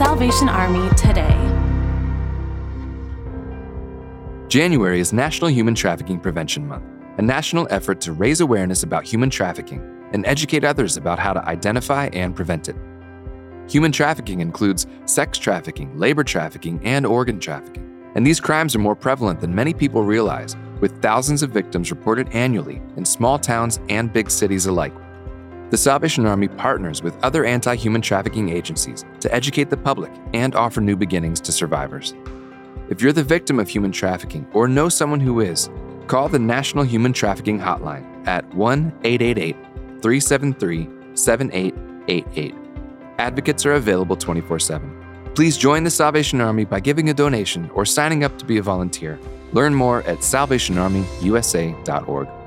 Salvation Army today. January is National Human Trafficking Prevention Month, a national effort to raise awareness about human trafficking and educate others about how to identify and prevent it. Human trafficking includes sex trafficking, labor trafficking, and organ trafficking. And these crimes are more prevalent than many people realize, with thousands of victims reported annually in small towns and big cities alike. The Salvation Army partners with other anti human trafficking agencies to educate the public and offer new beginnings to survivors. If you're the victim of human trafficking or know someone who is, call the National Human Trafficking Hotline at 1 888 373 7888. Advocates are available 24 7. Please join the Salvation Army by giving a donation or signing up to be a volunteer. Learn more at salvationarmyusa.org.